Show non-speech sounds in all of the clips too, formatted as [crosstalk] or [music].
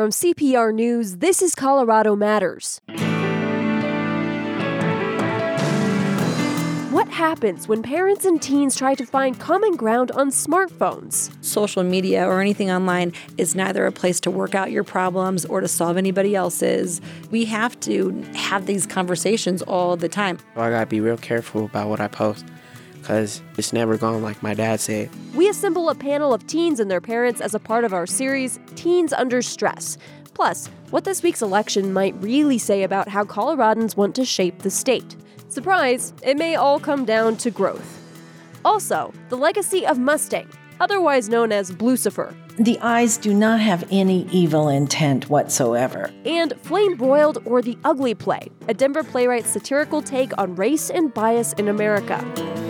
From CPR News, this is Colorado Matters. What happens when parents and teens try to find common ground on smartphones? Social media or anything online is neither a place to work out your problems or to solve anybody else's. We have to have these conversations all the time. I gotta be real careful about what I post because it's never gone like my dad said. We assemble a panel of teens and their parents as a part of our series, Teens Under Stress. Plus, what this week's election might really say about how Coloradans want to shape the state. Surprise, it may all come down to growth. Also, the legacy of Mustang, otherwise known as Blucifer. The eyes do not have any evil intent whatsoever. And Flame Broiled or The Ugly Play, a Denver playwright's satirical take on race and bias in America.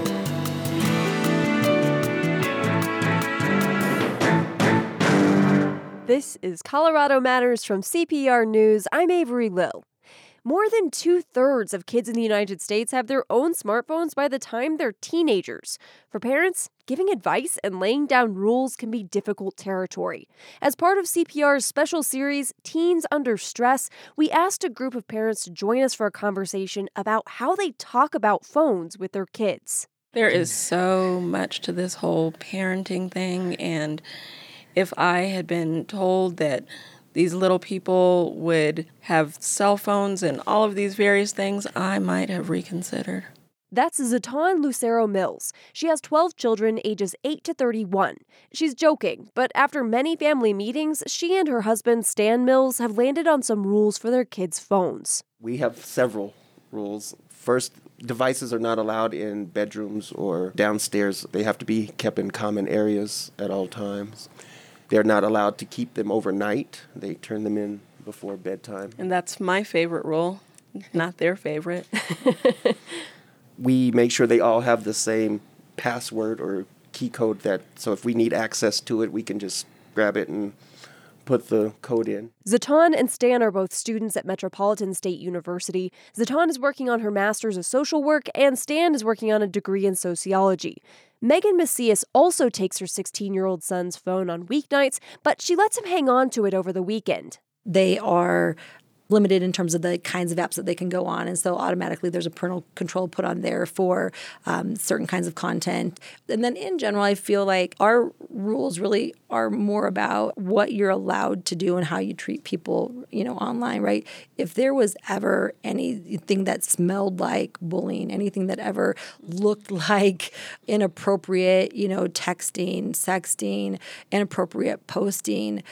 This is Colorado Matters from CPR News. I'm Avery Lill. More than two thirds of kids in the United States have their own smartphones by the time they're teenagers. For parents, giving advice and laying down rules can be difficult territory. As part of CPR's special series, Teens Under Stress, we asked a group of parents to join us for a conversation about how they talk about phones with their kids. There is so much to this whole parenting thing, and if I had been told that these little people would have cell phones and all of these various things, I might have reconsidered. That's Zaton Lucero Mills. She has 12 children ages 8 to 31. She's joking, but after many family meetings, she and her husband, Stan Mills, have landed on some rules for their kids' phones. We have several rules. First, devices are not allowed in bedrooms or downstairs, they have to be kept in common areas at all times. They're not allowed to keep them overnight. They turn them in before bedtime. And that's my favorite rule, not their favorite. [laughs] we make sure they all have the same password or key code that so if we need access to it, we can just grab it and put the code in. Zaton and Stan are both students at Metropolitan State University. Zaton is working on her master's of social work, and Stan is working on a degree in sociology. Megan Macias also takes her 16 year old son's phone on weeknights, but she lets him hang on to it over the weekend. They are limited in terms of the kinds of apps that they can go on. And so automatically there's a parental control put on there for um, certain kinds of content. And then in general, I feel like our rules really are more about what you're allowed to do and how you treat people, you know, online, right? If there was ever anything that smelled like bullying, anything that ever looked [laughs] like inappropriate, you know, texting, sexting, inappropriate posting,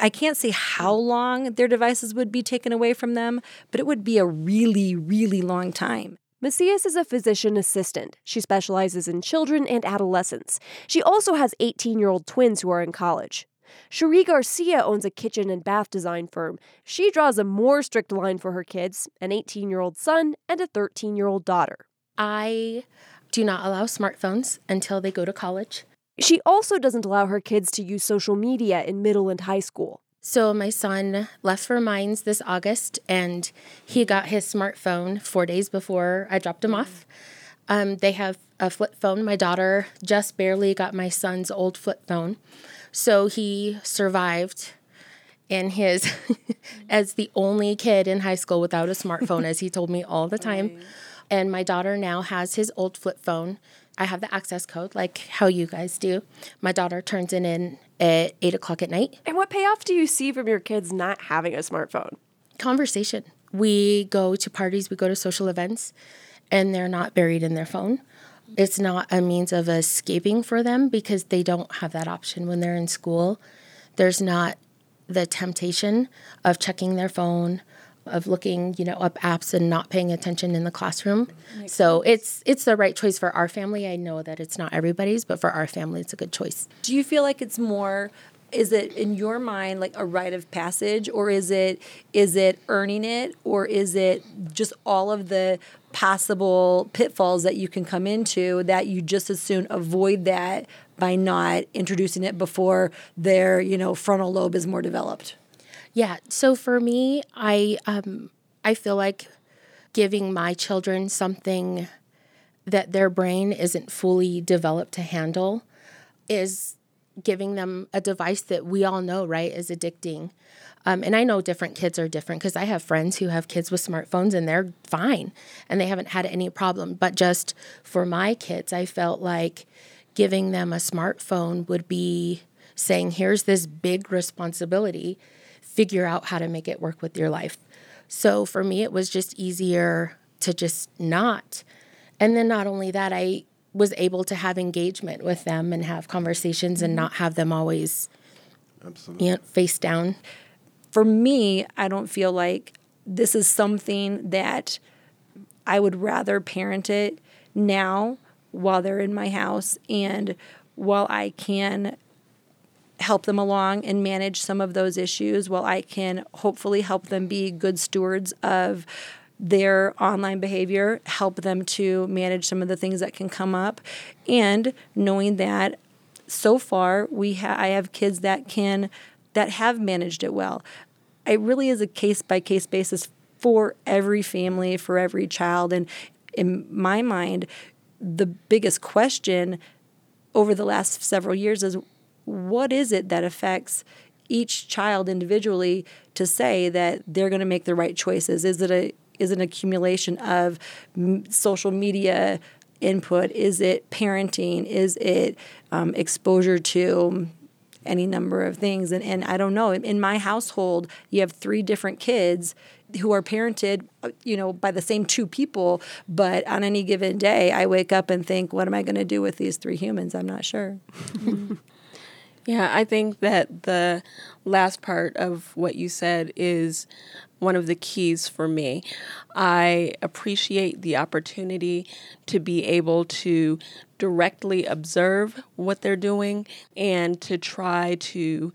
I can't say how mm. long their devices would be taken away from them, but it would be a really, really long time. Macias is a physician assistant. She specializes in children and adolescents. She also has 18 year old twins who are in college. Cherie Garcia owns a kitchen and bath design firm. She draws a more strict line for her kids an 18 year old son and a 13 year old daughter. I do not allow smartphones until they go to college. She also doesn't allow her kids to use social media in middle and high school. So my son left for Mines this August, and he got his smartphone four days before I dropped him off. Um, they have a flip phone. My daughter just barely got my son's old flip phone, so he survived in his [laughs] as the only kid in high school without a smartphone, as he told me all the time. [laughs] And my daughter now has his old flip phone. I have the access code, like how you guys do. My daughter turns it in at eight o'clock at night. And what payoff do you see from your kids not having a smartphone? Conversation. We go to parties, we go to social events, and they're not buried in their phone. It's not a means of escaping for them because they don't have that option when they're in school. There's not the temptation of checking their phone of looking, you know, up apps and not paying attention in the classroom. So sense. it's it's the right choice for our family. I know that it's not everybody's, but for our family it's a good choice. Do you feel like it's more is it in your mind like a rite of passage or is it is it earning it or is it just all of the possible pitfalls that you can come into that you just as soon avoid that by not introducing it before their, you know, frontal lobe is more developed? Yeah. So for me, I um, I feel like giving my children something that their brain isn't fully developed to handle is giving them a device that we all know, right, is addicting. Um, and I know different kids are different because I have friends who have kids with smartphones and they're fine and they haven't had any problem. But just for my kids, I felt like giving them a smartphone would be saying, here's this big responsibility, figure out how to make it work with your life. So for me, it was just easier to just not. And then not only that, I was able to have engagement with them and have conversations and mm-hmm. not have them always Absolutely. you know, face down. For me, I don't feel like this is something that I would rather parent it now while they're in my house and while I can help them along and manage some of those issues, while I can hopefully help them be good stewards of their online behavior, help them to manage some of the things that can come up, and knowing that so far we ha- I have kids that can that have managed it well. It really is a case by case basis for every family, for every child, and in my mind, the biggest question over the last several years is what is it that affects each child individually to say that they're going to make the right choices? Is it a is it an accumulation of m- social media input? Is it parenting? Is it um, exposure to any number of things? And, and I don't know. In, my household, you have three different kids who are parented, you know, by the same two people. But on any given day, I wake up and think, what am I going to do with these three humans? I'm not sure. [laughs] Yeah, I think that the last part of what you said is one of the keys for me. I appreciate the opportunity to be able to directly observe what they're doing and to try to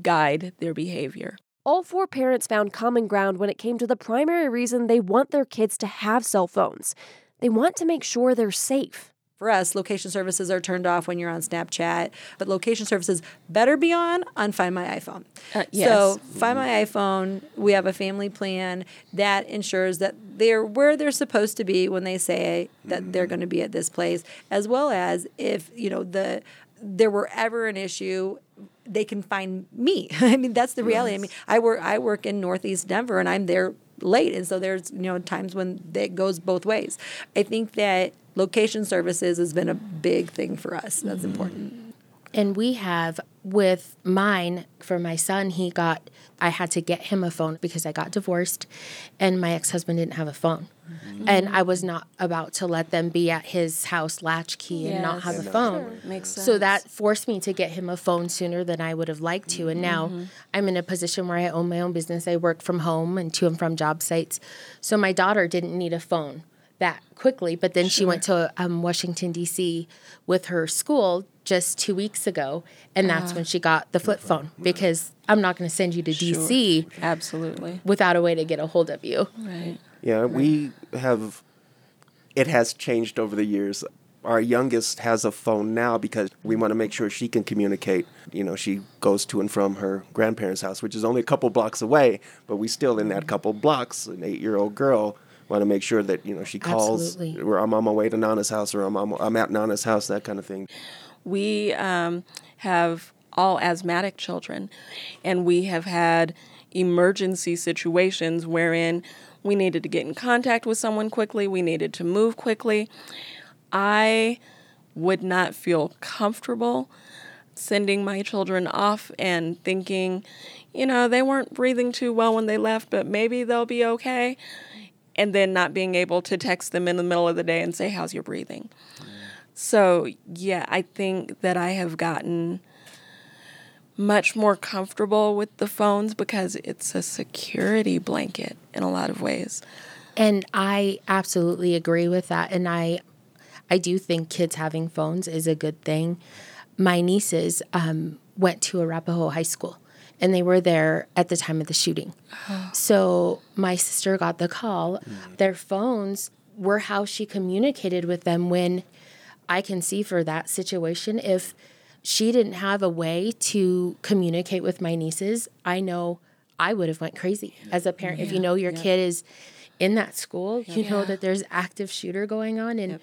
guide their behavior. All four parents found common ground when it came to the primary reason they want their kids to have cell phones. They want to make sure they're safe. For us, location services are turned off when you're on Snapchat, but location services better be on on Find My iPhone. Uh, yes. So, Find My iPhone, we have a family plan that ensures that they're where they're supposed to be when they say that they're going to be at this place, as well as if, you know, the there were ever an issue they can find me. [laughs] I mean, that's the reality. I mean, I work I work in Northeast Denver and I'm there late and so there's you know times when it goes both ways. I think that location services has been a big thing for us. That's mm-hmm. important. And we have with mine for my son, he got, I had to get him a phone because I got divorced and my ex husband didn't have a phone. And I was not about to let them be at his house latchkey and not have a phone. Makes sense. So that forced me to get him a phone sooner than I would have liked to. And now I'm in a position where I own my own business. I work from home and to and from job sites. So my daughter didn't need a phone that quickly, but then she went to um, Washington, D.C. with her school just two weeks ago. And that's ah. when she got the flip phone because I'm not going to send you to D.C. Absolutely. without a way to get a hold of you. Right. Yeah, we have. It has changed over the years. Our youngest has a phone now because we want to make sure she can communicate. You know, she goes to and from her grandparents' house, which is only a couple blocks away, but we still in that mm-hmm. couple blocks, an eight-year-old girl, want to make sure that you know she calls. Absolutely. Or I'm on my way to Nana's house, or I'm on, I'm at Nana's house, that kind of thing. We um, have all asthmatic children, and we have had emergency situations wherein we needed to get in contact with someone quickly, we needed to move quickly. I would not feel comfortable sending my children off and thinking, you know, they weren't breathing too well when they left, but maybe they'll be okay. And then not being able to text them in the middle of the day and say, How's your breathing? So, yeah, I think that I have gotten much more comfortable with the phones because it's a security blanket in a lot of ways. And I absolutely agree with that. And I, I do think kids having phones is a good thing. My nieces um, went to Arapahoe High School, and they were there at the time of the shooting. [gasps] So my sister got the call. Their phones were how she communicated with them. When I can see for that situation, if she didn't have a way to communicate with my nieces, I know I would have went crazy as a parent. If you know your kid is in that school, you know that there's active shooter going on, and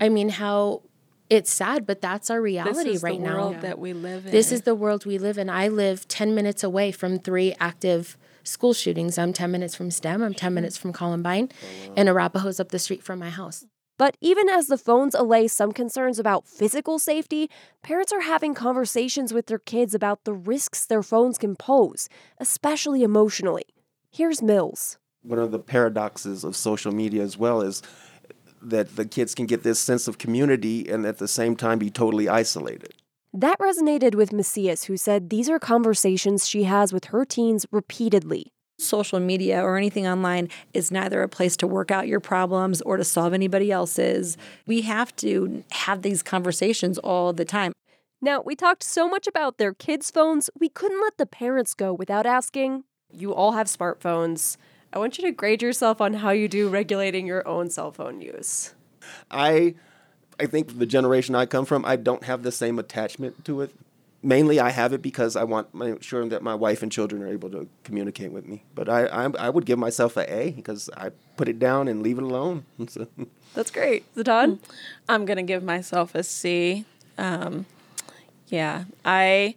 I mean how it's sad, but that's our reality this is right the now. world that we live in. This is the world we live in. I live 10 minutes away from three active school shootings. I'm 10 minutes from STEM, I'm 10 minutes from Columbine, oh, and Arapahoe's up the street from my house. But even as the phones allay some concerns about physical safety, parents are having conversations with their kids about the risks their phones can pose, especially emotionally. Here's Mills. One of the paradoxes of social media as well is that the kids can get this sense of community and at the same time be totally isolated. That resonated with Macias, who said these are conversations she has with her teens repeatedly. Social media or anything online is neither a place to work out your problems or to solve anybody else's. We have to have these conversations all the time. Now, we talked so much about their kids' phones, we couldn't let the parents go without asking. You all have smartphones. I want you to grade yourself on how you do regulating your own cell phone use. I I think the generation I come from, I don't have the same attachment to it. Mainly, I have it because I want my sure that my wife and children are able to communicate with me. But I I, I would give myself a A because I put it down and leave it alone. So- [laughs] That's great. Zatan? I'm gonna give myself a C. Um, yeah, I,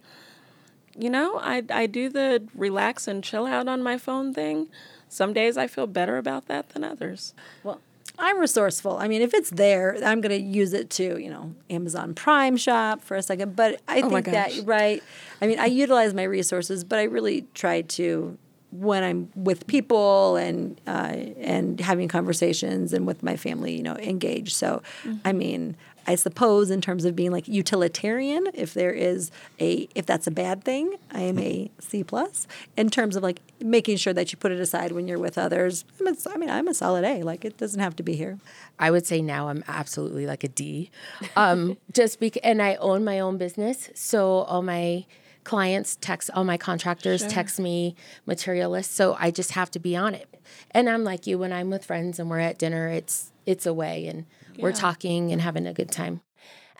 you know, I I do the relax and chill out on my phone thing. Some days I feel better about that than others. Well, I'm resourceful. I mean, if it's there, I'm going to use it to, you know, Amazon Prime shop for a second. But I Oh think that, right? I mean, I utilize my resources, but I really try to when I'm with people and uh, and having conversations and with my family, you know, engage. So, I mean, I suppose in terms of being like utilitarian, if there is a if that's a bad thing, I am a C plus. In terms of like making sure that you put it aside when you're with others, I'm a, I mean, I'm a solid A. Like it doesn't have to be here. I would say now I'm absolutely like a D. Um, [laughs] just because, and I own my own business. So all my clients text, all my contractors text me material lists. So I just have to be on it. And I'm like you, when I'm with friends and we're at dinner, it's, it's away and we're talking and having a good time.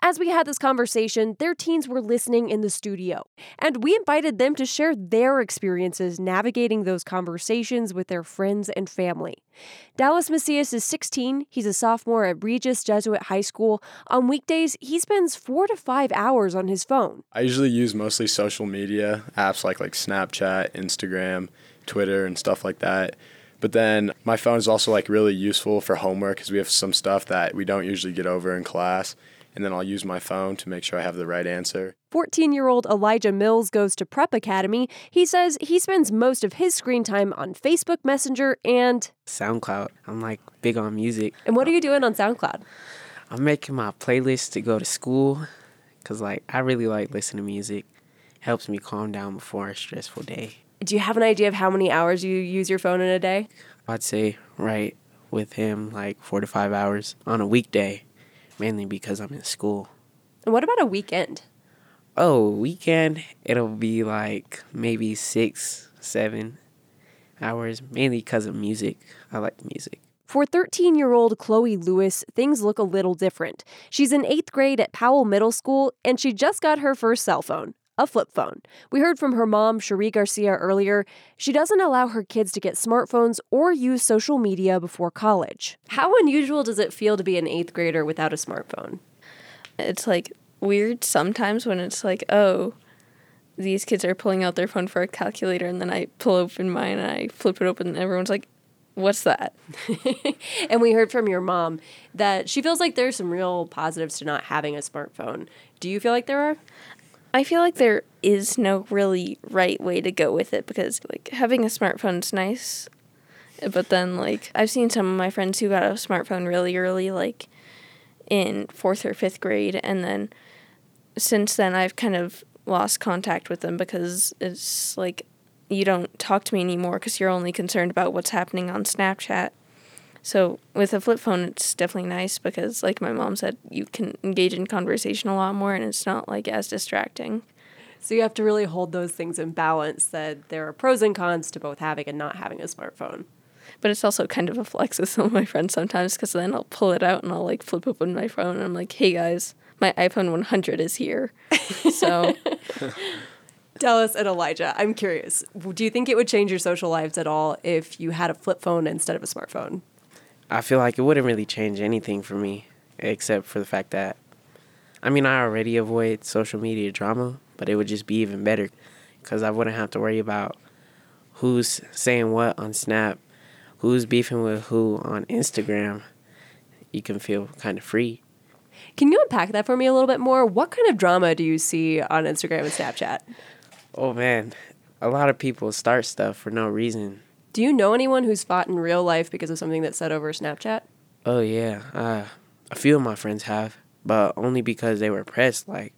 As we had this conversation, their teens were listening in the studio, and we invited them to share their experiences navigating those conversations with their friends and family. Dallas Macias is 16. He's a sophomore at Regis Jesuit High School. On weekdays, he spends four to five hours on his phone. I usually use mostly social media apps like like Snapchat, Instagram, Twitter, and stuff like that. But then my phone is also like really useful for homework because we have some stuff that we don't usually get over in class. And then I'll use my phone to make sure I have the right answer. 14 year old Elijah Mills goes to Prep Academy. He says he spends most of his screen time on Facebook Messenger and. SoundCloud. I'm like big on music. And what are you doing on SoundCloud? I'm making my playlist to go to school because like I really like listening to music. Helps me calm down before a stressful day. Do you have an idea of how many hours you use your phone in a day? I'd say right with him like four to five hours on a weekday, mainly because I'm in school. And what about a weekend? Oh, weekend it'll be like maybe six, seven hours, mainly because of music. I like music. For 13 year old Chloe Lewis, things look a little different. She's in eighth grade at Powell Middle School, and she just got her first cell phone. A flip phone. We heard from her mom, Cherie Garcia, earlier. She doesn't allow her kids to get smartphones or use social media before college. How unusual does it feel to be an eighth grader without a smartphone? it's like weird sometimes when it's like, oh, these kids are pulling out their phone for a calculator, and then I pull open mine and I flip it open, and everyone's like, what's that? [laughs] And we heard from your mom that she feels like there's some real positives to not having a smartphone. Do you feel like there are? I feel like there is no really right way to go with it because like having a smartphone is nice, but then like I've seen some of my friends who got a smartphone really early, like in fourth or fifth grade, and then since then I've kind of lost contact with them because it's like you don't talk to me anymore because you're only concerned about what's happening on Snapchat. So with a flip phone, it's definitely nice because, like my mom said, you can engage in conversation a lot more, and it's not like as distracting. So you have to really hold those things in balance that there are pros and cons to both having and not having a smartphone. But it's also kind of a flex with some of my friends sometimes because then I'll pull it out and I'll like flip open my phone and I'm like, "Hey guys, my iPhone 100 is here." [laughs] so Dallas and Elijah, I'm curious. Do you think it would change your social lives at all if you had a flip phone instead of a smartphone? I feel like it wouldn't really change anything for me except for the fact that I mean, I already avoid social media drama, but it would just be even better because I wouldn't have to worry about who's saying what on Snap, who's beefing with who on Instagram. You can feel kind of free. Can you unpack that for me a little bit more? What kind of drama do you see on Instagram and Snapchat? Oh man, a lot of people start stuff for no reason. Do you know anyone who's fought in real life because of something that's said over Snapchat? Oh yeah, uh, a few of my friends have, but only because they were pressed. Like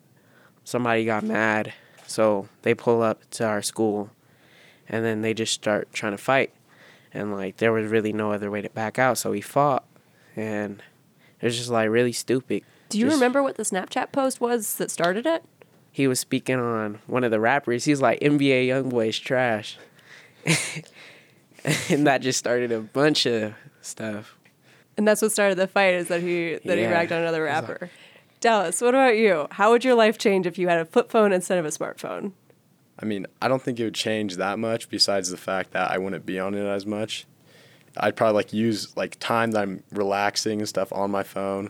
somebody got mad, so they pull up to our school, and then they just start trying to fight, and like there was really no other way to back out, so we fought, and it was just like really stupid. Do you Just- remember what the Snapchat post was that started it? He was speaking on one of the rappers. He's like NBA YoungBoy is trash, [laughs] [laughs] and that just started a bunch of stuff. And that's what started the fight is that he that he Yeah. ragged on another rapper. Dallas, what about you? How would your life change if you had a flip phone instead of a smartphone? I mean, I don't think it would change that much besides the fact that I wouldn't be on it as much. I'd probably like use like time that I'm relaxing and stuff on my phone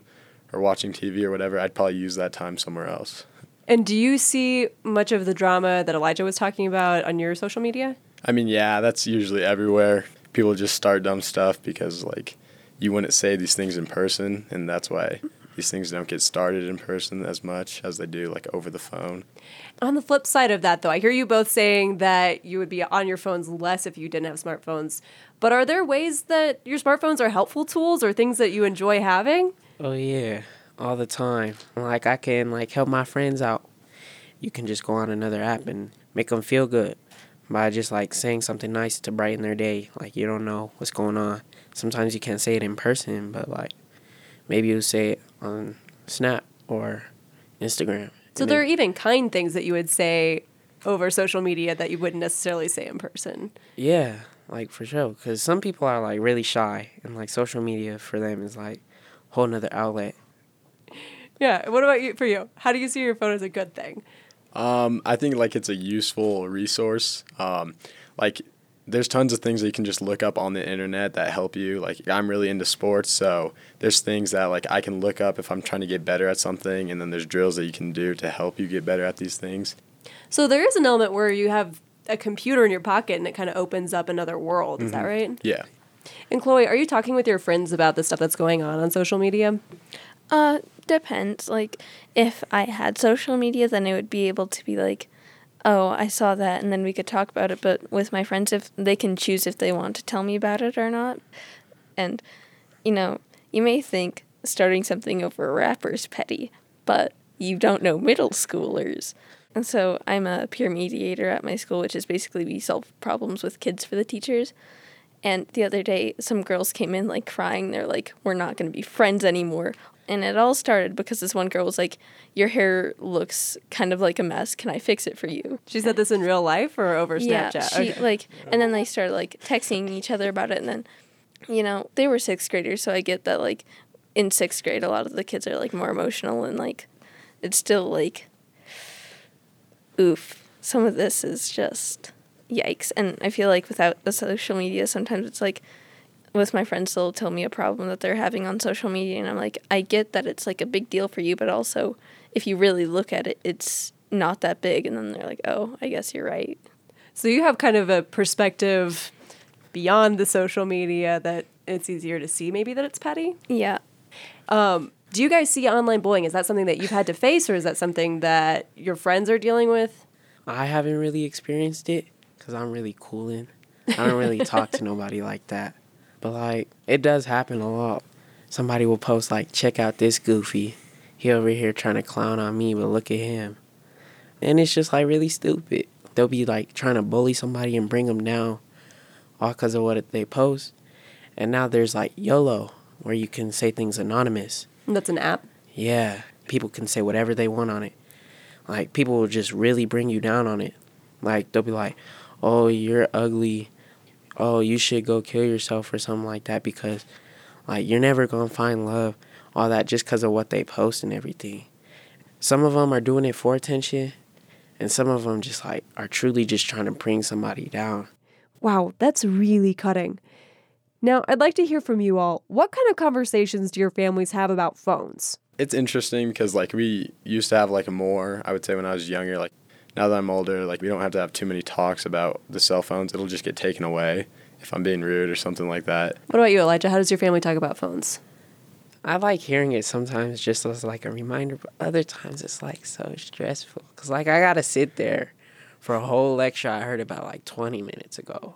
or watching TV or whatever. I'd probably use that time somewhere else. And do you see much of the drama that Elijah was talking about on your social media? I mean, yeah, that's usually everywhere. People just start dumb stuff because like you wouldn't say these things in person and that's why these things don't get started in person as much as they do like over the phone. On the flip side of that, though, I hear you both saying that you would be on your phones less if you didn't have smartphones. But are there ways that your smartphones are helpful tools or things that you enjoy having? Oh yeah, all the time. Like I can like help my friends out. You can just go on another app and make them feel good by just like saying something nice to brighten their day. Like you don't know what's going on. Sometimes you can't say it in person, but like maybe you say it on Snap or Instagram. So there are even kind things that you would say over social media that you wouldn't necessarily say in person. yeah, like for sure. Because some people are like really shy, and like social media for them is like whole nother outlet. Yeah. What about you for you? How do you see your phone as a good thing? Um, I think like it's a useful resource. Um, like there's tons of things that you can just look up on the internet that help you. Like I'm really into sports, so there's things that like I can look up if I'm trying to get better at something, and then there's drills that you can do to help you get better at these things. So there is an element where you have a computer in your pocket and it kind of opens up another world. Is that right? Yeah. And Chloe, are you talking with your friends about the stuff that's going on on social media? Uh, depends. Like, if I had social media, then it would be able to be like, oh, I saw that, and then we could talk about it. But with my friends, if they can choose if they want to tell me about it or not. And, you know, you may think starting something over a rapper is petty, but you don't know middle schoolers. And so I'm a peer mediator at my school, which is basically we solve problems with kids for the teachers. And the other day, some girls came in like crying. They're like, "We're not going to be friends anymore." And it all started because this one girl was like, "Your hair looks kind of like a mess. Can I fix it for you?" She said this in real life or over Yeah, Snapchat? she Okay. like, and then they started like texting each other about it. And then, you know, they were sixth graders, so I get that like in sixth grade, a lot of the kids are like more emotional and like it's still like, oof. Some of this is just yikes. And I feel like without the social media, sometimes it's like with my friends, they'll tell me a problem that they're having on social media, and I'm like, I get that it's like a big deal for you, but also if you really look at it, it's not that big. And then they're like, oh, I guess you're right. So you have kind of a perspective beyond the social media that it's easier to see maybe that it's petty. Yeah. Um, do you guys see online bullying? Is that something that you've had to face or is that something that your friends are dealing with? I haven't really experienced it because I'm really cooling. I don't really talk to nobody like that. But like, it does happen a lot. Somebody will post like, "Check out this goofy. He over here trying to clown on me, but look at him." And it's just like really stupid. They'll be like trying to bully somebody and bring them down, all because of what they post. And now there's like YOLO, where you can say things anonymous. That's an app. Yeah, people can say whatever they want on it. Like people will just really bring you down on it. Like they'll be like, "Oh, you're ugly. Oh, you should go kill yourself or something like that because like you're never going to find love." All that just cuz of what they post and everything. Some of them are doing it for attention, and some of them just like are truly just trying to bring somebody down. Wow, that's really cutting. Now, I'd like to hear from you all. What kind of conversations do your families have about phones? It's interesting because like we used to have like a more, I would say when I was younger, like now that I'm older, like we don't have to have too many talks about the cell phones. It'll just get taken away if I'm being rude or something like that. What about you, Elijah? How does your family talk about phones? I like hearing it sometimes just as like a reminder, but other times it's like so stressful. Cause like I gotta sit there for a whole lecture I heard about like 20 minutes ago.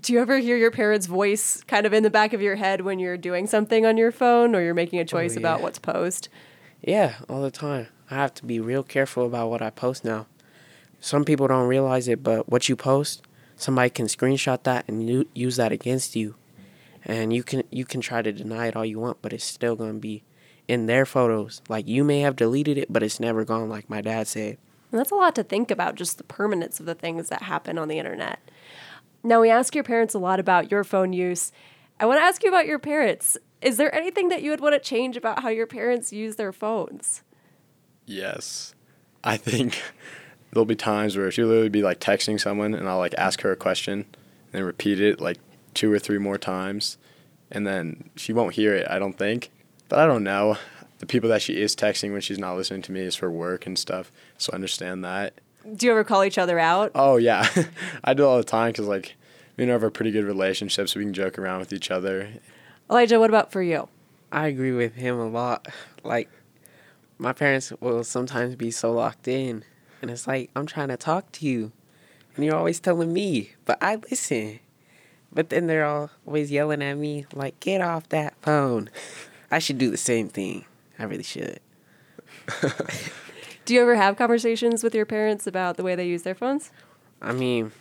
Do you ever hear your parents' voice kind of in the back of your head when you're doing something on your phone or you're making a oh, choice about yeah. what's posed? Yeah, all the time. I have to be real careful about what I post now. Some people don't realize it, but what you post, somebody can screenshot that and u- use that against you. And you can you can try to deny it all you want, but it's still going to be in their photos. Like you may have deleted it, but it's never gone like my dad said. And that's a lot to think about, just the permanence of the things that happen on the internet. Now, we ask your parents a lot about your phone use. I want to ask you about your parents. Is there anything that you would want to change about how your parents use their phones? Yes. I think there'll be times where she'll literally be like texting someone and I'll like ask her a question and then repeat it like two or three more times and then she won't hear it, I don't think. But I don't know. The people that she is texting when she's not listening to me is for work and stuff. So I understand that. Do you ever call each other out? Oh yeah. [laughs] I do all the time cuz like we know have a pretty good relationship so we can joke around with each other. Elijah, what about for you? I agree with him a lot. Like my parents will sometimes be so locked in and it's like I'm trying to talk to you and you're always telling me, but I listen. But then they're always yelling at me like get off that phone. I should do the same thing. I really should. [laughs] Do you ever have conversations with your parents about the way they use their phones? I mean,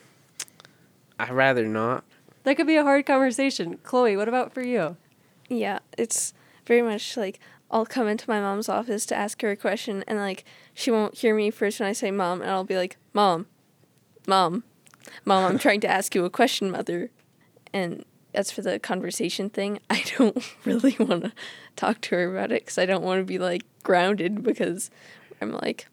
I'd rather not. That could be a hard conversation. Chloe, what about for you? Yeah, it's very much like I'll come into my mom's office to ask her a question, and like she won't hear me first when I say mom, and I'll be like, Mom, Mom, Mom, I'm trying to [laughs] ask you a question, Mother. And as for the conversation thing, [laughs] I don't [laughs] really want to talk to her about it because I don't want to be like grounded because I'm like,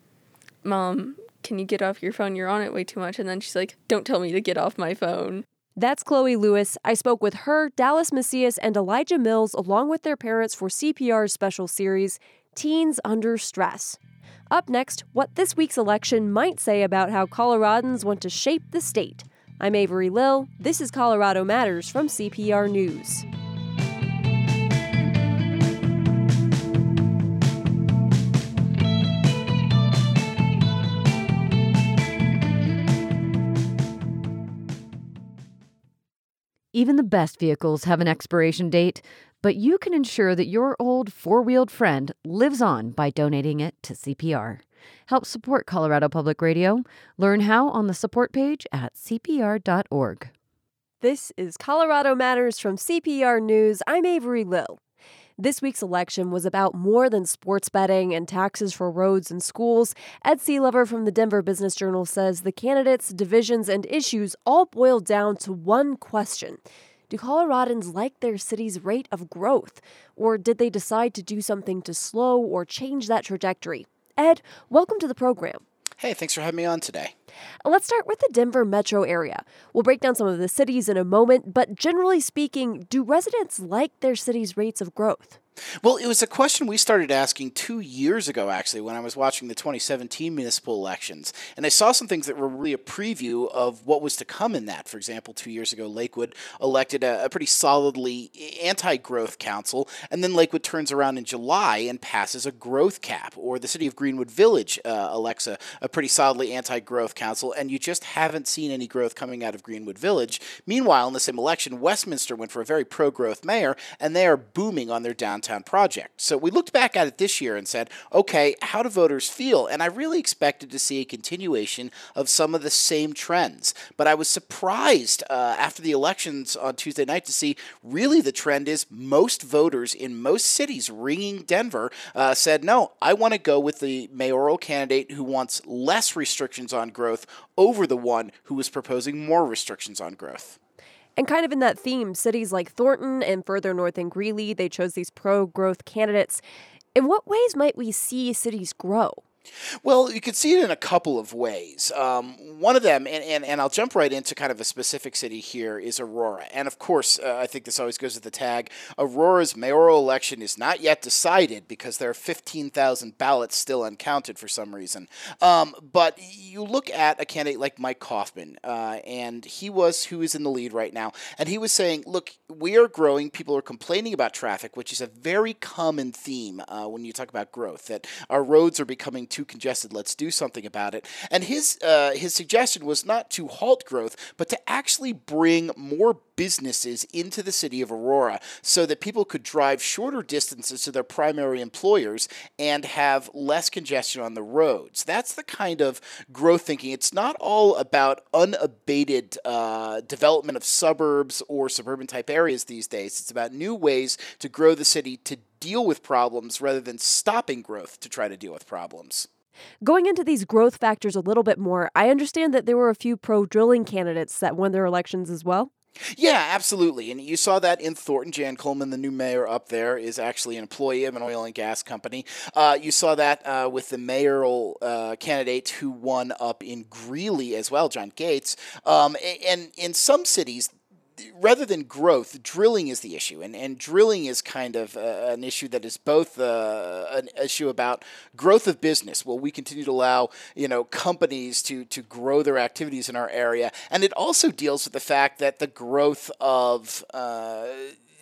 Mom, can you get off your phone? You're on it way too much. And then she's like, Don't tell me to get off my phone. That's Chloe Lewis. I spoke with her, Dallas Macias, and Elijah Mills, along with their parents, for CPR's special series, Teens Under Stress. Up next, what this week's election might say about how Coloradans want to shape the state. I'm Avery Lill. This is Colorado Matters from CPR News. Even the best vehicles have an expiration date, but you can ensure that your old four wheeled friend lives on by donating it to CPR. Help support Colorado Public Radio. Learn how on the support page at CPR.org. This is Colorado Matters from CPR News. I'm Avery Lill. This week's election was about more than sports betting and taxes for roads and schools. Ed Sealover from the Denver Business Journal says the candidates, divisions, and issues all boil down to one question. Do Coloradans like their city's rate of growth? Or did they decide to do something to slow or change that trajectory? Ed, welcome to the program. Hey, thanks for having me on today. Let's start with the Denver metro area. We'll break down some of the cities in a moment, but generally speaking, do residents like their city's rates of growth? Well, it was a question we started asking two years ago, actually, when I was watching the 2017 municipal elections. And I saw some things that were really a preview of what was to come in that. For example, two years ago, Lakewood elected a, a pretty solidly anti growth council, and then Lakewood turns around in July and passes a growth cap. Or the city of Greenwood Village uh, elects a, a pretty solidly anti growth council, and you just haven't seen any growth coming out of Greenwood Village. Meanwhile, in the same election, Westminster went for a very pro growth mayor, and they are booming on their downtown project. So we looked back at it this year and said, okay, how do voters feel? And I really expected to see a continuation of some of the same trends. But I was surprised uh, after the elections on Tuesday night to see really the trend is most voters in most cities ringing Denver uh, said, no, I want to go with the mayoral candidate who wants less restrictions on growth over the one who was proposing more restrictions on growth. And kind of in that theme, cities like Thornton and further north in Greeley, they chose these pro growth candidates. In what ways might we see cities grow? Well, you can see it in a couple of ways. Um, one of them, and, and, and I'll jump right into kind of a specific city here, is Aurora. And of course, uh, I think this always goes with the tag Aurora's mayoral election is not yet decided because there are 15,000 ballots still uncounted for some reason. Um, but you look at a candidate like Mike Coffman, uh, and he was who is in the lead right now, and he was saying, look, we are growing. People are complaining about traffic, which is a very common theme uh, when you talk about growth, that our roads are becoming too congested. Let's do something about it. And his uh, his suggestion was not to halt growth, but to actually bring more businesses into the city of Aurora so that people could drive shorter distances to their primary employers and have less congestion on the roads. That's the kind of growth thinking. It's not all about unabated uh, development of suburbs or suburban type areas these days. It's about new ways to grow the city to deal with problems rather than stopping growth to try to deal with problems. Going into these growth factors a little bit more, I understand that there were a few pro drilling candidates that won their elections as well. Yeah, absolutely. And you saw that in Thornton. Jan Kulmann, the new mayor up there, is actually an employee of an oil and gas company. Uh, you saw that uh, with the mayoral uh, candidate who won up in Greeley as well, John Gates. Um, and in some cities, rather than growth, drilling is the issue, and and drilling is kind of uh, an issue that is both uh, an issue about growth of business. Will we continue to allow you know companies to to grow their activities in our area, and it also deals with the fact that the growth of uh,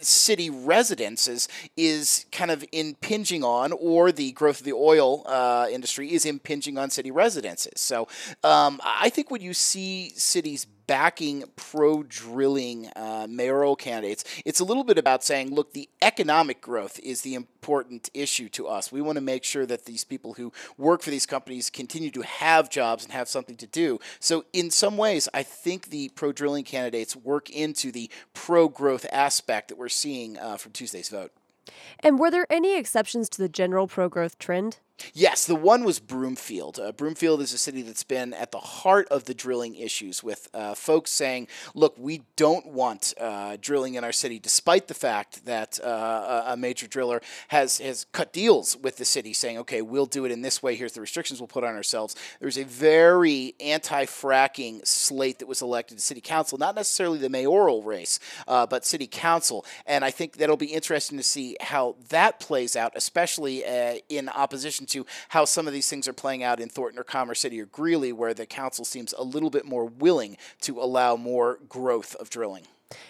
city residences is kind of impinging on, or the growth of the oil uh, industry is impinging on city residences. So um, I think when you see cities backing pro drilling uh, mayoral candidates, it's a little bit about saying, look, the economic growth is the important issue to us. We want to make sure that these people who work for these companies continue to have jobs and have something to do. So, in some ways, I think the pro drilling candidates work into the pro growth aspect that we're seeing uh, from Tuesday's vote. And were there any exceptions to the general pro growth trend? Yes, the one was Broomfield. Uh, Broomfield is a city that's been at the heart of the drilling issues, with uh, folks saying, look, we don't want uh, drilling in our city, despite the fact that uh, a major driller has, has cut deals with the city, saying, okay, we'll do it in this way. Here's the restrictions we'll put on ourselves. There's a very anti fracking slate that was elected to city council, not necessarily the mayoral race, uh, but city council. And I think that'll be interesting to see how that plays out, especially uh, in opposition to how some of these things are playing out in Thornton or Commerce City or Greeley, where the council seems a little bit more willing to allow more growth of drilling.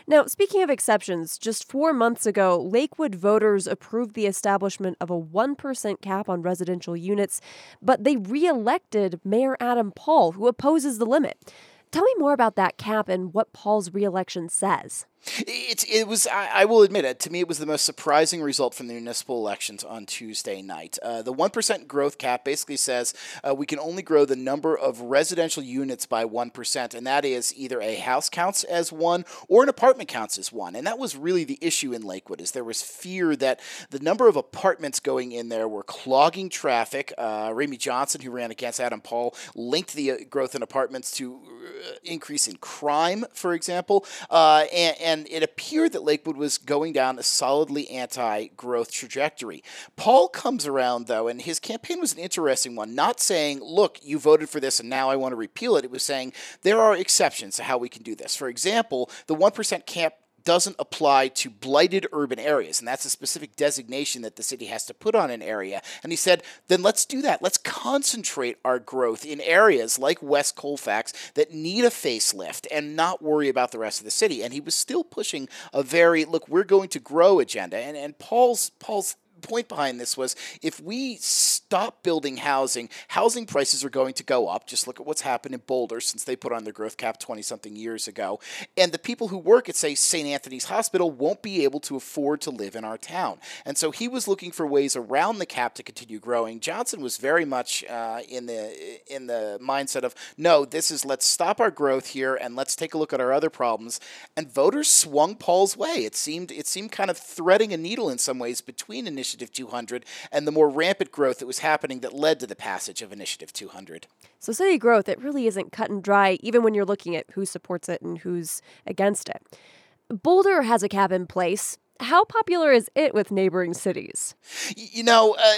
Now, speaking of exceptions, just four months ago, Lakewood voters approved the establishment of a 1% cap on residential units, but they reelected Mayor Adam Paul, who opposes the limit. Tell me more about that cap and what Paul's reelection says. It, it was, I, I, will admit it, to me, it was the most surprising result from the municipal elections on Tuesday night. Uh, the 1% growth cap basically says uh, we can only grow the number of residential units by 1%, and that is either a house counts as one or an apartment counts as one. And that was really the issue in Lakewood, is there was fear that the number of apartments going in there were clogging traffic. Uh, Ramey Johnson, who ran against Adam Paul, linked the uh, growth in apartments to uh, increase in crime, for example, uh, and, and and it appeared that Lakewood was going down a solidly anti growth trajectory. Paul comes around, though, and his campaign was an interesting one, not saying, look, you voted for this and now I want to repeal it. It was saying there are exceptions to how we can do this. For example, the 1% camp doesn't apply to blighted urban areas, and that's a specific designation that the city has to put on an area. And he said, then let's do that. Let's concentrate our growth in areas like West Colfax that need a facelift and not worry about the rest of the city. And he was still pushing a very look, we're going to grow agenda. And and Paul's Paul's point behind this was if we stop building housing, housing prices are going to go up. Just look at what's happened in Boulder since they put on their growth cap 20 something years ago. And the people who work at, say, St. Anthony's Hospital won't be able to afford to live in our town. And so he was looking for ways around the cap to continue growing. Johnson was very much uh, in the in the mindset of no, this is let's stop our growth here and let's take a look at our other problems. And voters swung Paul's way. It seemed it seemed kind of threading a needle in some ways between initiatives Initiative 200 and the more rampant growth that was happening that led to the passage of Initiative 200. So, city growth, it really isn't cut and dry, even when you're looking at who supports it and who's against it. Boulder has a cap in place. How popular is it with neighboring cities? You know, uh,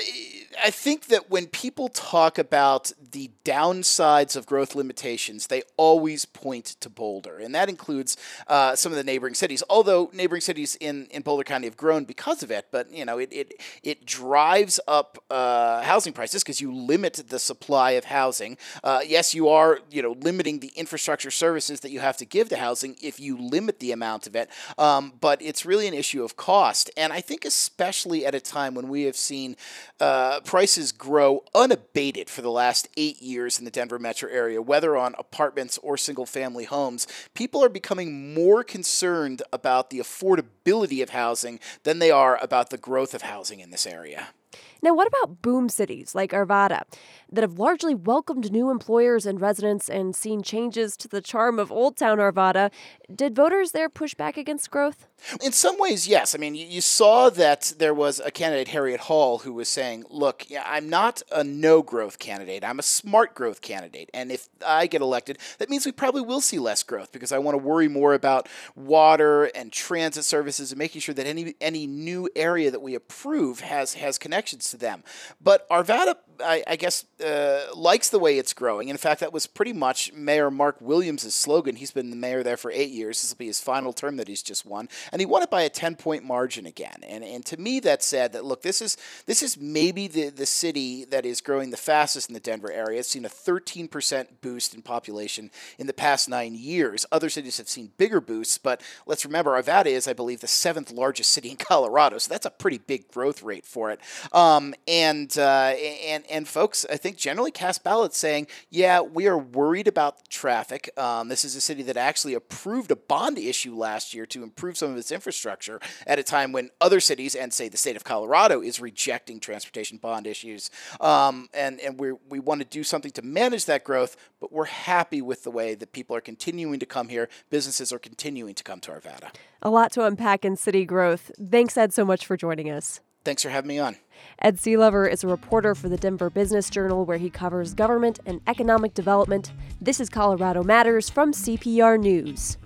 I think that when people talk about the downsides of growth limitations, they always point to Boulder, and that includes uh, some of the neighboring cities. Although neighboring cities in, in Boulder County have grown because of it, but you know, it it, it drives up uh, housing prices because you limit the supply of housing. Uh, yes, you are you know limiting the infrastructure services that you have to give to housing if you limit the amount of it, um, but it's really an issue of cost, and I think especially at a time when we have seen uh, prices grow unabated for the last eight years in the Denver metro area, whether on apartments or single family homes, people are becoming more concerned about the affordability of housing than they are about the growth of housing in this area. Now, what about boom cities like Arvada that have largely welcomed new employers and residents and seen changes to the charm of Old Town Arvada? Did voters there push back against growth? In some ways, yes. I mean, you saw that there was a candidate, Harriet Hall, who was saying, Look, I'm not a no growth candidate. I'm a smart growth candidate. And if I get elected, that means we probably will see less growth because I want to worry more about water and transit services and making sure that any, any new area that we approve has, has connections to them. But Arvada, I, I guess, uh, likes the way it's growing. In fact, that was pretty much Mayor Marc Williams' slogan. He's been the mayor there for eight years. This will be his final term that he's just won and he won it by a 10 point margin again. And and to me that said that look, this is this is maybe the the city that is growing the fastest in the Denver area. It's seen a 13% boost in population in the past 9 years. Other cities have seen bigger boosts, but let's remember Arvada is I believe the seventh largest city in [laughs] Colorado. So that's a pretty big growth rate for it. Um, and uh, and and folks I think generally cast ballots saying, "Yeah, we are worried about traffic. Um, this is a city that actually approved a bond issue last year to improve some of its infrastructure at a time when other cities and say the state of Colorado is rejecting transportation bond issues. Um, and and we we want to do something to manage that growth, but we're happy with the way that people are continuing to come here. Businesses are continuing to come to Arvada. A lot to unpack in city growth. Thanks, Ed, so much for joining us. Thanks for having me on. Ed Sealover is a reporter for the Denver Business Journal where he covers government and economic development. This is Colorado Matters from CPR News.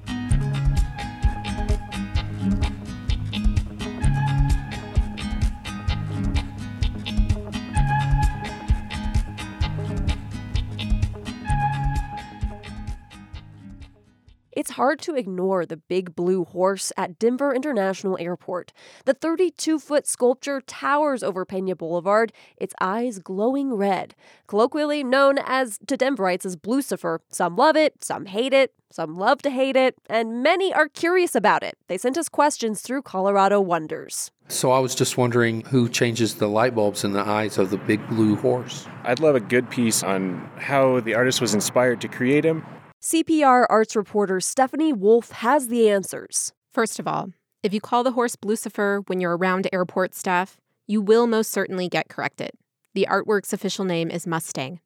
It's hard to ignore the big blue horse at Denver International Airport. The 32 foot sculpture towers over Pena Boulevard, its eyes glowing red. Colloquially known as to Denverites as Blucifer. Some love it, some hate it, some love to hate it, and many are curious about it. They sent us questions through Colorado Wonders. So I was just wondering who changes the light bulbs in the eyes of the big blue horse. I'd love a good piece on how the artist was inspired to create him CPR arts reporter Stephanie Wolf has the answers. First of all, if you call the horse Blucifer when you're around airport staff, you will most certainly get corrected. The artwork's official name is Mustang.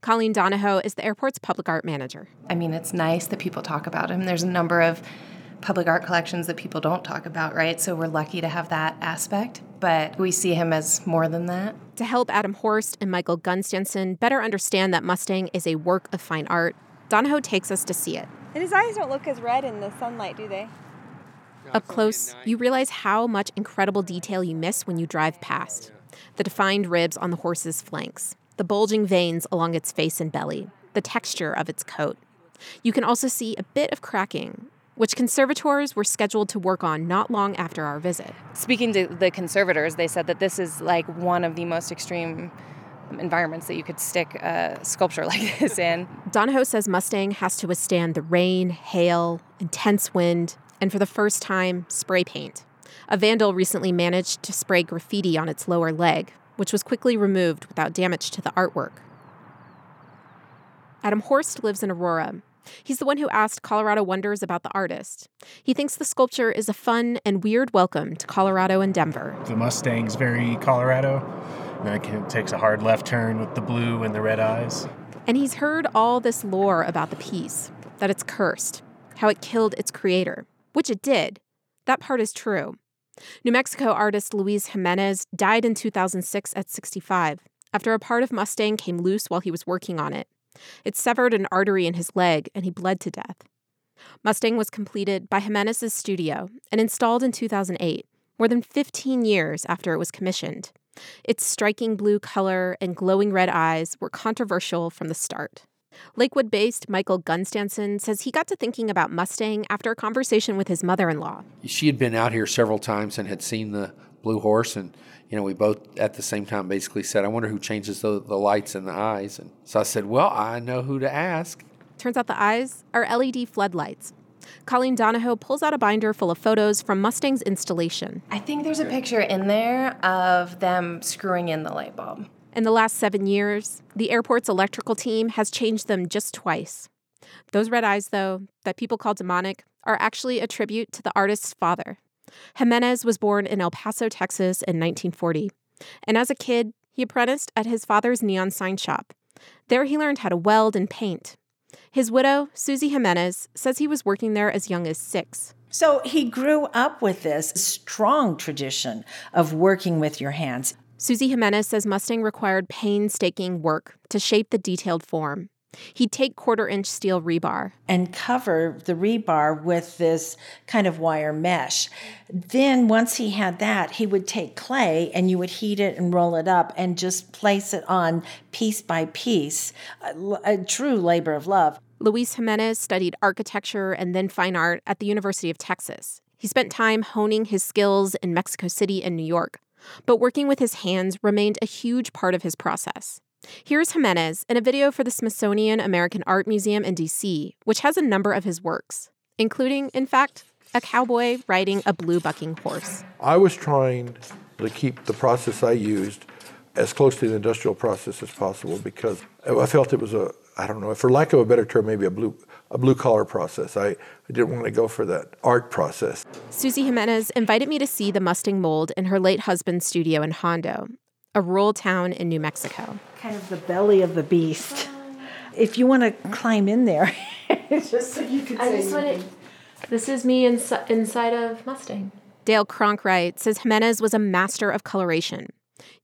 Colleen Donahoe is the airport's public art manager. I mean, it's nice that people talk about him. There's a number of public art collections that people don't talk about, right? So we're lucky to have that aspect, but we see him as more than that. To help Adam Horst and Michael Gunstenson better understand that Mustang is a work of fine art, Donahoe takes us to see it. And his eyes don't look as red in the sunlight, do they? Up close, you realize how much incredible detail you miss when you drive past. The defined ribs on the horse's flanks, the bulging veins along its face and belly, the texture of its coat. You can also see a bit of cracking, which conservators were scheduled to work on not long after our visit. Speaking to the conservators, they said that this is like one of the most extreme environments that you could stick a sculpture [laughs] like this in. Donahoe says Mustang has to withstand the rain, hail, intense wind, and for the first time, spray paint. A vandal recently managed to spray graffiti on its lower leg, which was quickly removed without damage to the artwork. Adam Horst lives in Aurora. He's the one who asked Colorado Wonders about the artist. He thinks the sculpture is a fun and weird welcome to Colorado and Denver. The Mustang's very Colorado. Then it takes a hard left turn with the blue and the red eyes. And he's heard all this lore about the piece that it's cursed, how it killed its creator, which it did. That part is true. New Mexico artist Luis Jimenez died in 2006 at 65 after a part of Mustang came loose while he was working on it. It severed an artery in his leg and he bled to death. Mustang was completed by Jimenez's studio and installed in 2008 more than 15 years after it was commissioned. Its striking blue color and glowing red eyes were controversial from the start. Lakewood based Michael Gunstanson says he got to thinking about Mustang after a conversation with his mother in law. She had been out here several times and had seen the blue horse, and you know, we both at the same time basically said, I wonder who changes the, the lights in the eyes. And so I said, Well, I know who to ask. Turns out the eyes are LED floodlights. Colleen Donahoe pulls out a binder full of photos from Mustang's installation. I think there's a picture in there of them screwing in the light bulb. In the last seven years, the airport's electrical team has changed them just twice. Those red eyes, though, that people call demonic, are actually a tribute to the artist's father. Jimenez was born in El Paso, Texas in 1940, and as a kid, he apprenticed at his father's neon sign shop. There, he learned how to weld and paint. His widow, Susie Jimenez, says he was working there as young as six. So he grew up with this strong tradition of working with your hands. Susie Jimenez says Mustang required painstaking work to shape the detailed form. He'd take quarter inch steel rebar and cover the rebar with this kind of wire mesh. Then, once he had that, he would take clay and you would heat it and roll it up and just place it on piece by piece. A, a true labor of love. Luis Jimenez studied architecture and then fine art at the University of Texas. He spent time honing his skills in Mexico City and New York, but working with his hands remained a huge part of his process. Here's Jimenez in a video for the Smithsonian American Art Museum in DC, which has a number of his works, including, in fact, a cowboy riding a blue bucking horse. I was trying to keep the process I used as close to the industrial process as possible because I felt it was a, I don't know, for lack of a better term, maybe a blue a blue collar process. I, I didn't want to go for that art process. Susie Jimenez invited me to see the Mustang mold in her late husband's studio in Hondo, a rural town in New Mexico. Kind of the belly of the beast. If you want to climb in there, [laughs] just so you can I just want. This is me insi- inside of Mustang. Dale Kronkright says Jimenez was a master of coloration.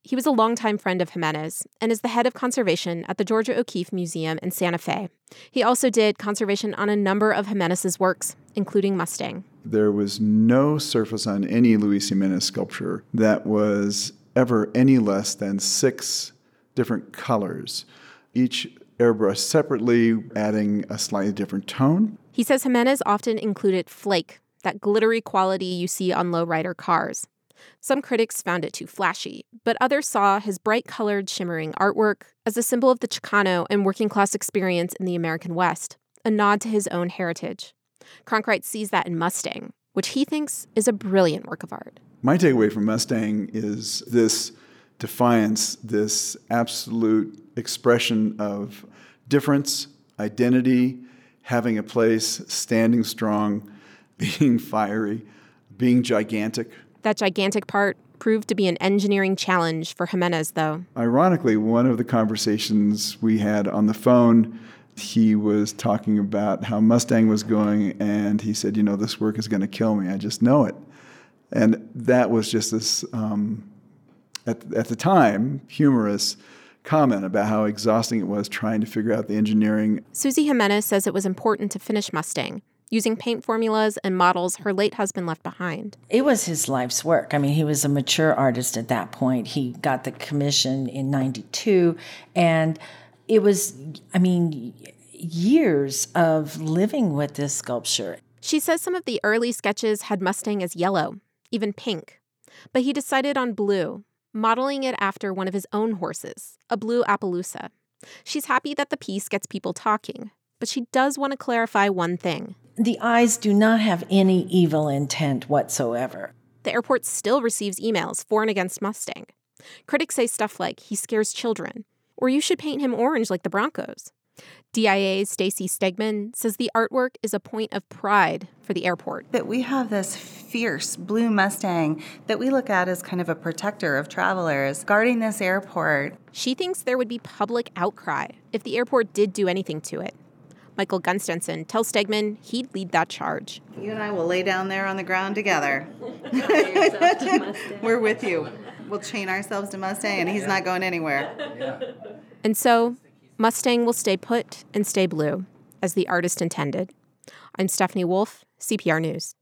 He was a longtime friend of Jimenez and is the head of conservation at the Georgia O'Keeffe Museum in Santa Fe. He also did conservation on a number of Jimenez's works, including Mustang. There was no surface on any Luis Jimenez sculpture that was ever any less than six different colors, each airbrushed separately, adding a slightly different tone. He says Jimenez often included flake, that glittery quality you see on lowrider cars. Some critics found it too flashy, but others saw his bright colored, shimmering artwork as a symbol of the Chicano and working class experience in the American West, a nod to his own heritage. Kronkright sees that in Mustang, which he thinks is a brilliant work of art. My takeaway from Mustang is this defiance, this absolute expression of difference, identity, having a place, standing strong, [laughs] being fiery, being gigantic. That gigantic part proved to be an engineering challenge for Jimenez, though. Ironically, one of the conversations we had on the phone, he was talking about how Mustang was going, and he said, You know, this work is going to kill me. I just know it. And that was just this, um, at, at the time, humorous comment about how exhausting it was trying to figure out the engineering. Susie Jimenez says it was important to finish Mustang using paint formulas and models her late husband left behind. It was his life's work. I mean, he was a mature artist at that point. He got the commission in 92 and it was I mean, years of living with this sculpture. She says some of the early sketches had Mustang as yellow, even pink. But he decided on blue, modeling it after one of his own horses, a blue Appaloosa. She's happy that the piece gets people talking, but she does want to clarify one thing. The eyes do not have any evil intent whatsoever. The airport still receives emails for and against Mustang. Critics say stuff like he scares children, or you should paint him orange like the Broncos. DIA's Stacy Stegman says the artwork is a point of pride for the airport. That we have this fierce blue Mustang that we look at as kind of a protector of travelers guarding this airport. She thinks there would be public outcry if the airport did do anything to it. Michael Gunstenson tells Stegman he'd lead that charge. You and I will lay down there on the ground together. [laughs] [laughs] We're with you. We'll chain ourselves to Mustang, and he's not going anywhere. And so, Mustang will stay put and stay blue, as the artist intended. I'm Stephanie Wolf, CPR News.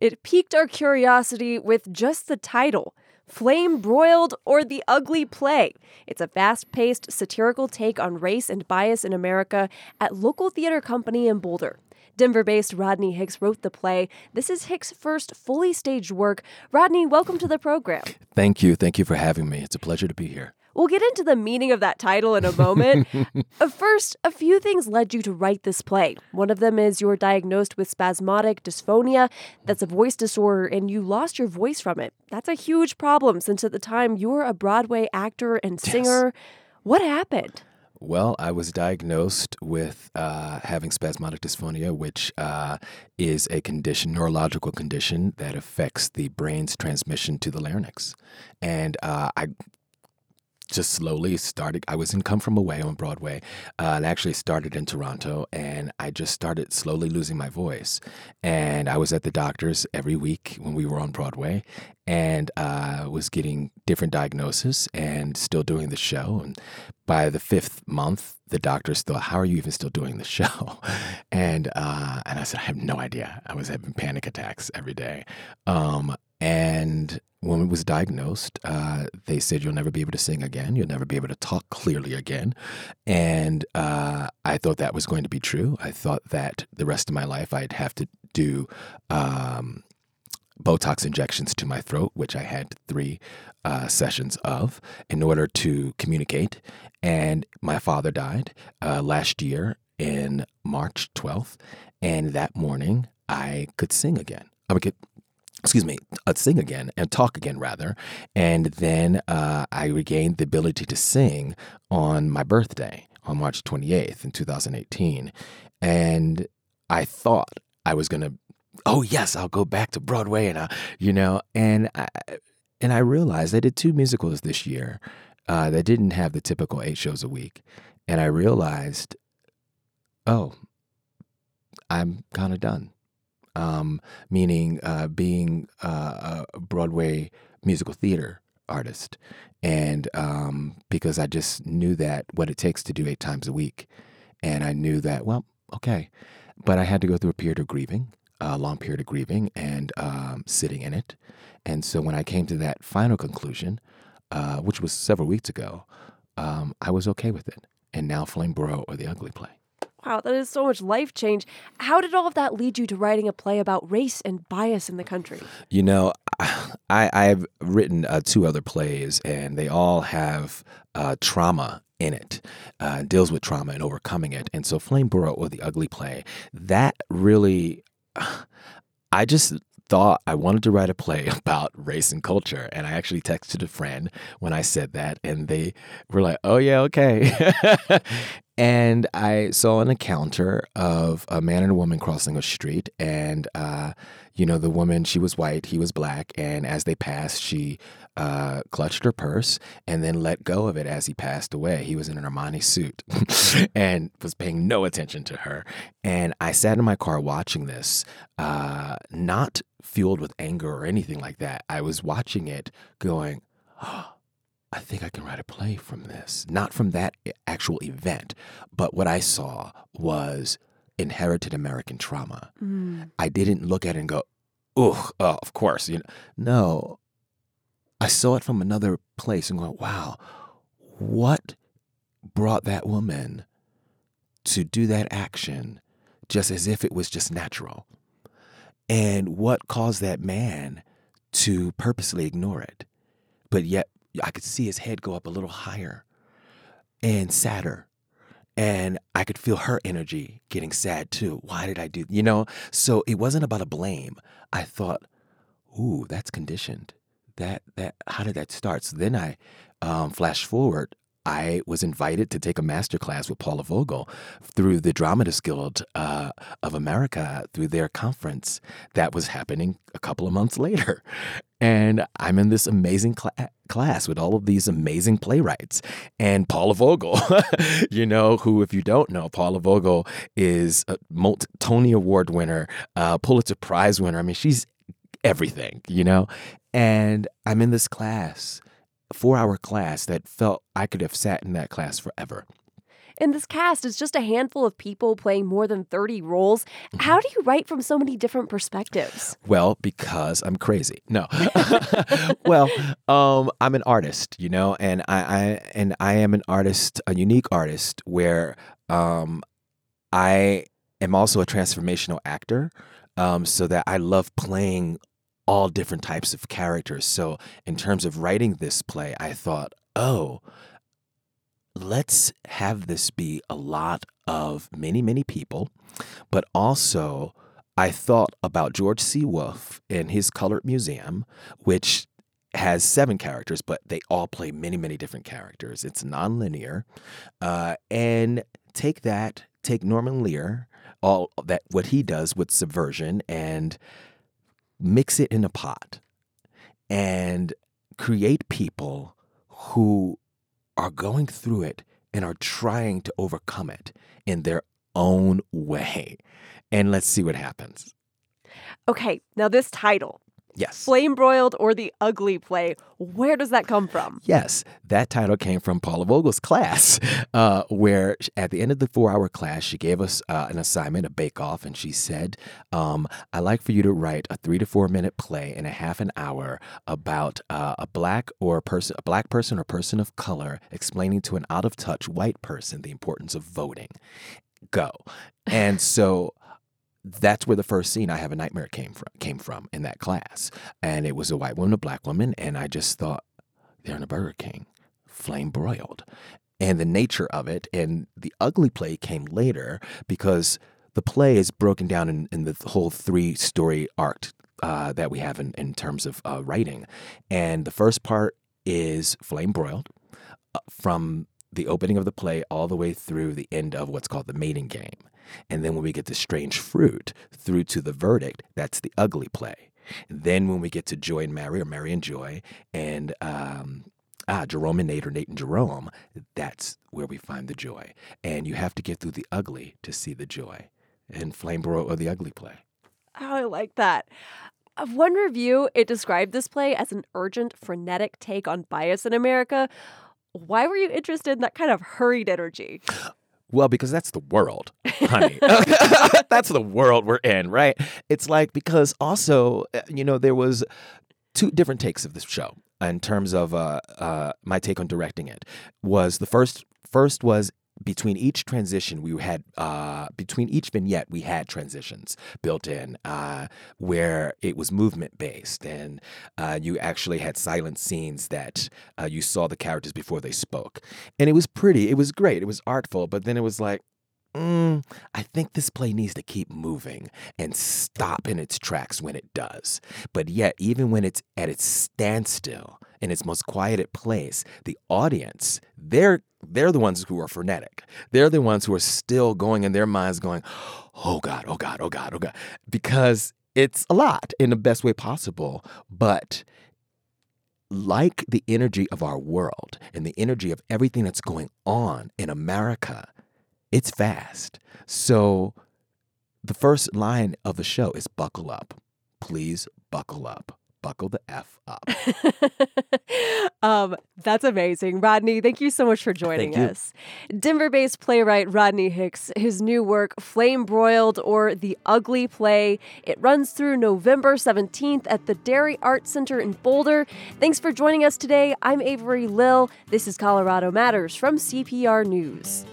It piqued our curiosity with just the title Flame Broiled or The Ugly Play. It's a fast paced, satirical take on race and bias in America at local theater company in Boulder. Denver based Rodney Hicks wrote the play. This is Hicks' first fully staged work. Rodney, welcome to the program. Thank you. Thank you for having me. It's a pleasure to be here. We'll get into the meaning of that title in a moment. [laughs] Uh, First, a few things led you to write this play. One of them is you were diagnosed with spasmodic dysphonia. That's a voice disorder, and you lost your voice from it. That's a huge problem since at the time you were a Broadway actor and singer. What happened? Well, I was diagnosed with uh, having spasmodic dysphonia, which uh, is a condition, neurological condition that affects the brain's transmission to the larynx. And uh, I just slowly started. I was in Come From Away on Broadway, uh, and actually started in Toronto, and I just started slowly losing my voice. And I was at the doctor's every week when we were on Broadway, and uh, was getting different diagnoses and still doing the show. And by the fifth month, the doctors thought, "How are you even still doing the [laughs] show?" And uh, and I said, "I have no idea. I was having panic attacks every day." Um, and when it was diagnosed, uh, they said you'll never be able to sing again. You'll never be able to talk clearly again. And uh, I thought that was going to be true. I thought that the rest of my life I'd have to do um, Botox injections to my throat, which I had three uh, sessions of in order to communicate. And my father died uh, last year in March 12th. And that morning, I could sing again. I could excuse me, I'd sing again and talk again rather. And then uh, I regained the ability to sing on my birthday on March 28th in 2018. And I thought I was going to, oh yes, I'll go back to Broadway and, I, you know, and I, and I realized I did two musicals this year uh, that didn't have the typical eight shows a week. And I realized, oh, I'm kind of done um, meaning uh, being uh, a Broadway musical theater artist. And um, because I just knew that what it takes to do eight times a week. And I knew that, well, okay. But I had to go through a period of grieving, a long period of grieving and um, sitting in it. And so when I came to that final conclusion, uh, which was several weeks ago, um, I was okay with it. And now Flame Broiled or The Ugly Play. Wow, that is so much life change. How did all of that lead you to writing a play about race and bias in the country? You know, I, I've written uh, two other plays, and they all have uh, trauma in it, uh, deals with trauma and overcoming it. And so, Flame Broiled or the Ugly Play, that really, I just thought I wanted to write a play [laughs] about race and culture. And I actually texted a friend when I said that, and they were like, oh, yeah, okay. [laughs] and I saw an encounter of a man and a woman crossing a street. And, uh, you know, the woman, she was white, he was black. And as they passed, she uh, clutched her purse and then let go of it as he passed away. He was in an Armani suit [laughs] and was paying no attention to her. And I sat in my car watching this, uh, not fueled with anger or anything like that. I was watching it going, [gasps] oh, I think I can write a play from this. Not from that actual event, but what I saw was inherited American trauma. Mm. I didn't look at it and go, oh, oh, of course. You know, no, I saw it from another place and go, wow, what brought that woman to do that action just as if it was just natural? And what caused that man to purposely ignore it? But yet I could see his head go up a little higher and sadder. And I could feel her energy getting sad too. Why did I do, you know? So it wasn't about a blame. I thought, ooh, that's conditioned. That, that, how did that start? So then I um, flash forward I was invited to take a master class with Paula Vogel through the Dramatists Guild uh, of America through their conference that was happening a couple of months later. And I'm in this amazing cl- class with all of these amazing playwrights. And Paula Vogel, [laughs] you know, who, if you don't know, Paula Vogel is a Tony Award winner, uh, Pulitzer Prize winner. I mean, she's everything, you know? And I'm in this class four hour class that felt I could have sat in that class forever. And this cast is just a handful of people playing more than 30 roles. How do you write from so many different perspectives? Well, because I'm crazy. No. [laughs] [laughs] well, um, I'm an artist, you know, and I, I and I am an artist, a unique artist where um, I am also a transformational actor. Um, so that I love playing all different types of characters. So in terms of writing this play, I thought, oh, let's have this be a lot of many, many people, but also I thought about George C. Wolfe and his Colored Museum, which has seven characters, but they all play many, many different characters. It's nonlinear. Uh, and take that, take Norman Lear, all that what he does with subversion, and mix it in a pot and create people who are going through it and are trying to overcome it in their own way. And let's see what happens. Okay, now this title. Yes. Flame Broiled or The Ugly Play. Where does that come from? Yes, that title came from Paula Vogel's class, [laughs] uh, where at the end of the four hour class, she gave us uh, an assignment, a bake off, and she said, um, I'd like for you to write a three to four minute play in a half an hour about uh, a black or a person, a black person or person of color explaining to an out of touch white person the importance of voting. Go. And so that's where the first scene I have a nightmare came from came from in that class. And it was a white woman, a black woman, and I just thought they're in a Burger King, flame broiled. And the nature of it and the ugly play came later because the play is broken down in, in the whole three story arc uh, that we have in, in terms of uh, writing. And the first part is flame broiled uh, from the opening of the play all the way through the end of what's called the mating game. And then when we get to strange fruit through to the verdict, that's the ugly play. Then when we get to Joy and Mary or Mary and Joy and um, ah, Jerome and Nate or Nate and Jerome, that's where we find the joy. And you have to get through the ugly to see the joy. And Flame Broiled or the ugly play. Oh, I like that. Of one review, it described this play as an urgent, frenetic take on bias in America. Why were you interested in that kind of hurried energy? Well, because that's the world, honey. [laughs] [laughs] that's the world we're in, right? It's like because also, uh, you know, there was two different takes of this show in terms of uh, uh, my take on directing it. Was the first first was between each transition we had uh, between each vignette we had transitions built in uh, where it was movement based and uh, you actually had silent scenes that uh, you saw the characters before they spoke and it was pretty it was great it was artful but then it was like Mm, I think this play needs to keep moving and stop in its tracks when it does. But yet, even when it's at its standstill, in its most quieted place, the audience, they're they're the ones who are frenetic. They're the ones who are still going in their minds going, "Oh god, oh god, oh god, oh god." Because it's a lot in the best way possible, but like the energy of our world and the energy of everything that's going on in America, it's fast. So the first line of the show is buckle up. Please buckle up. Buckle the F up. [laughs] um, that's amazing. Rodney, thank you so much for joining us. Denver based playwright Rodney Hicks, his new work, Flame Broiled or The Ugly Play, it runs through November 17th at the Dairy Art Center in Boulder. Thanks for joining us today. I'm Avery Lill. This is Colorado Matters from CPR News.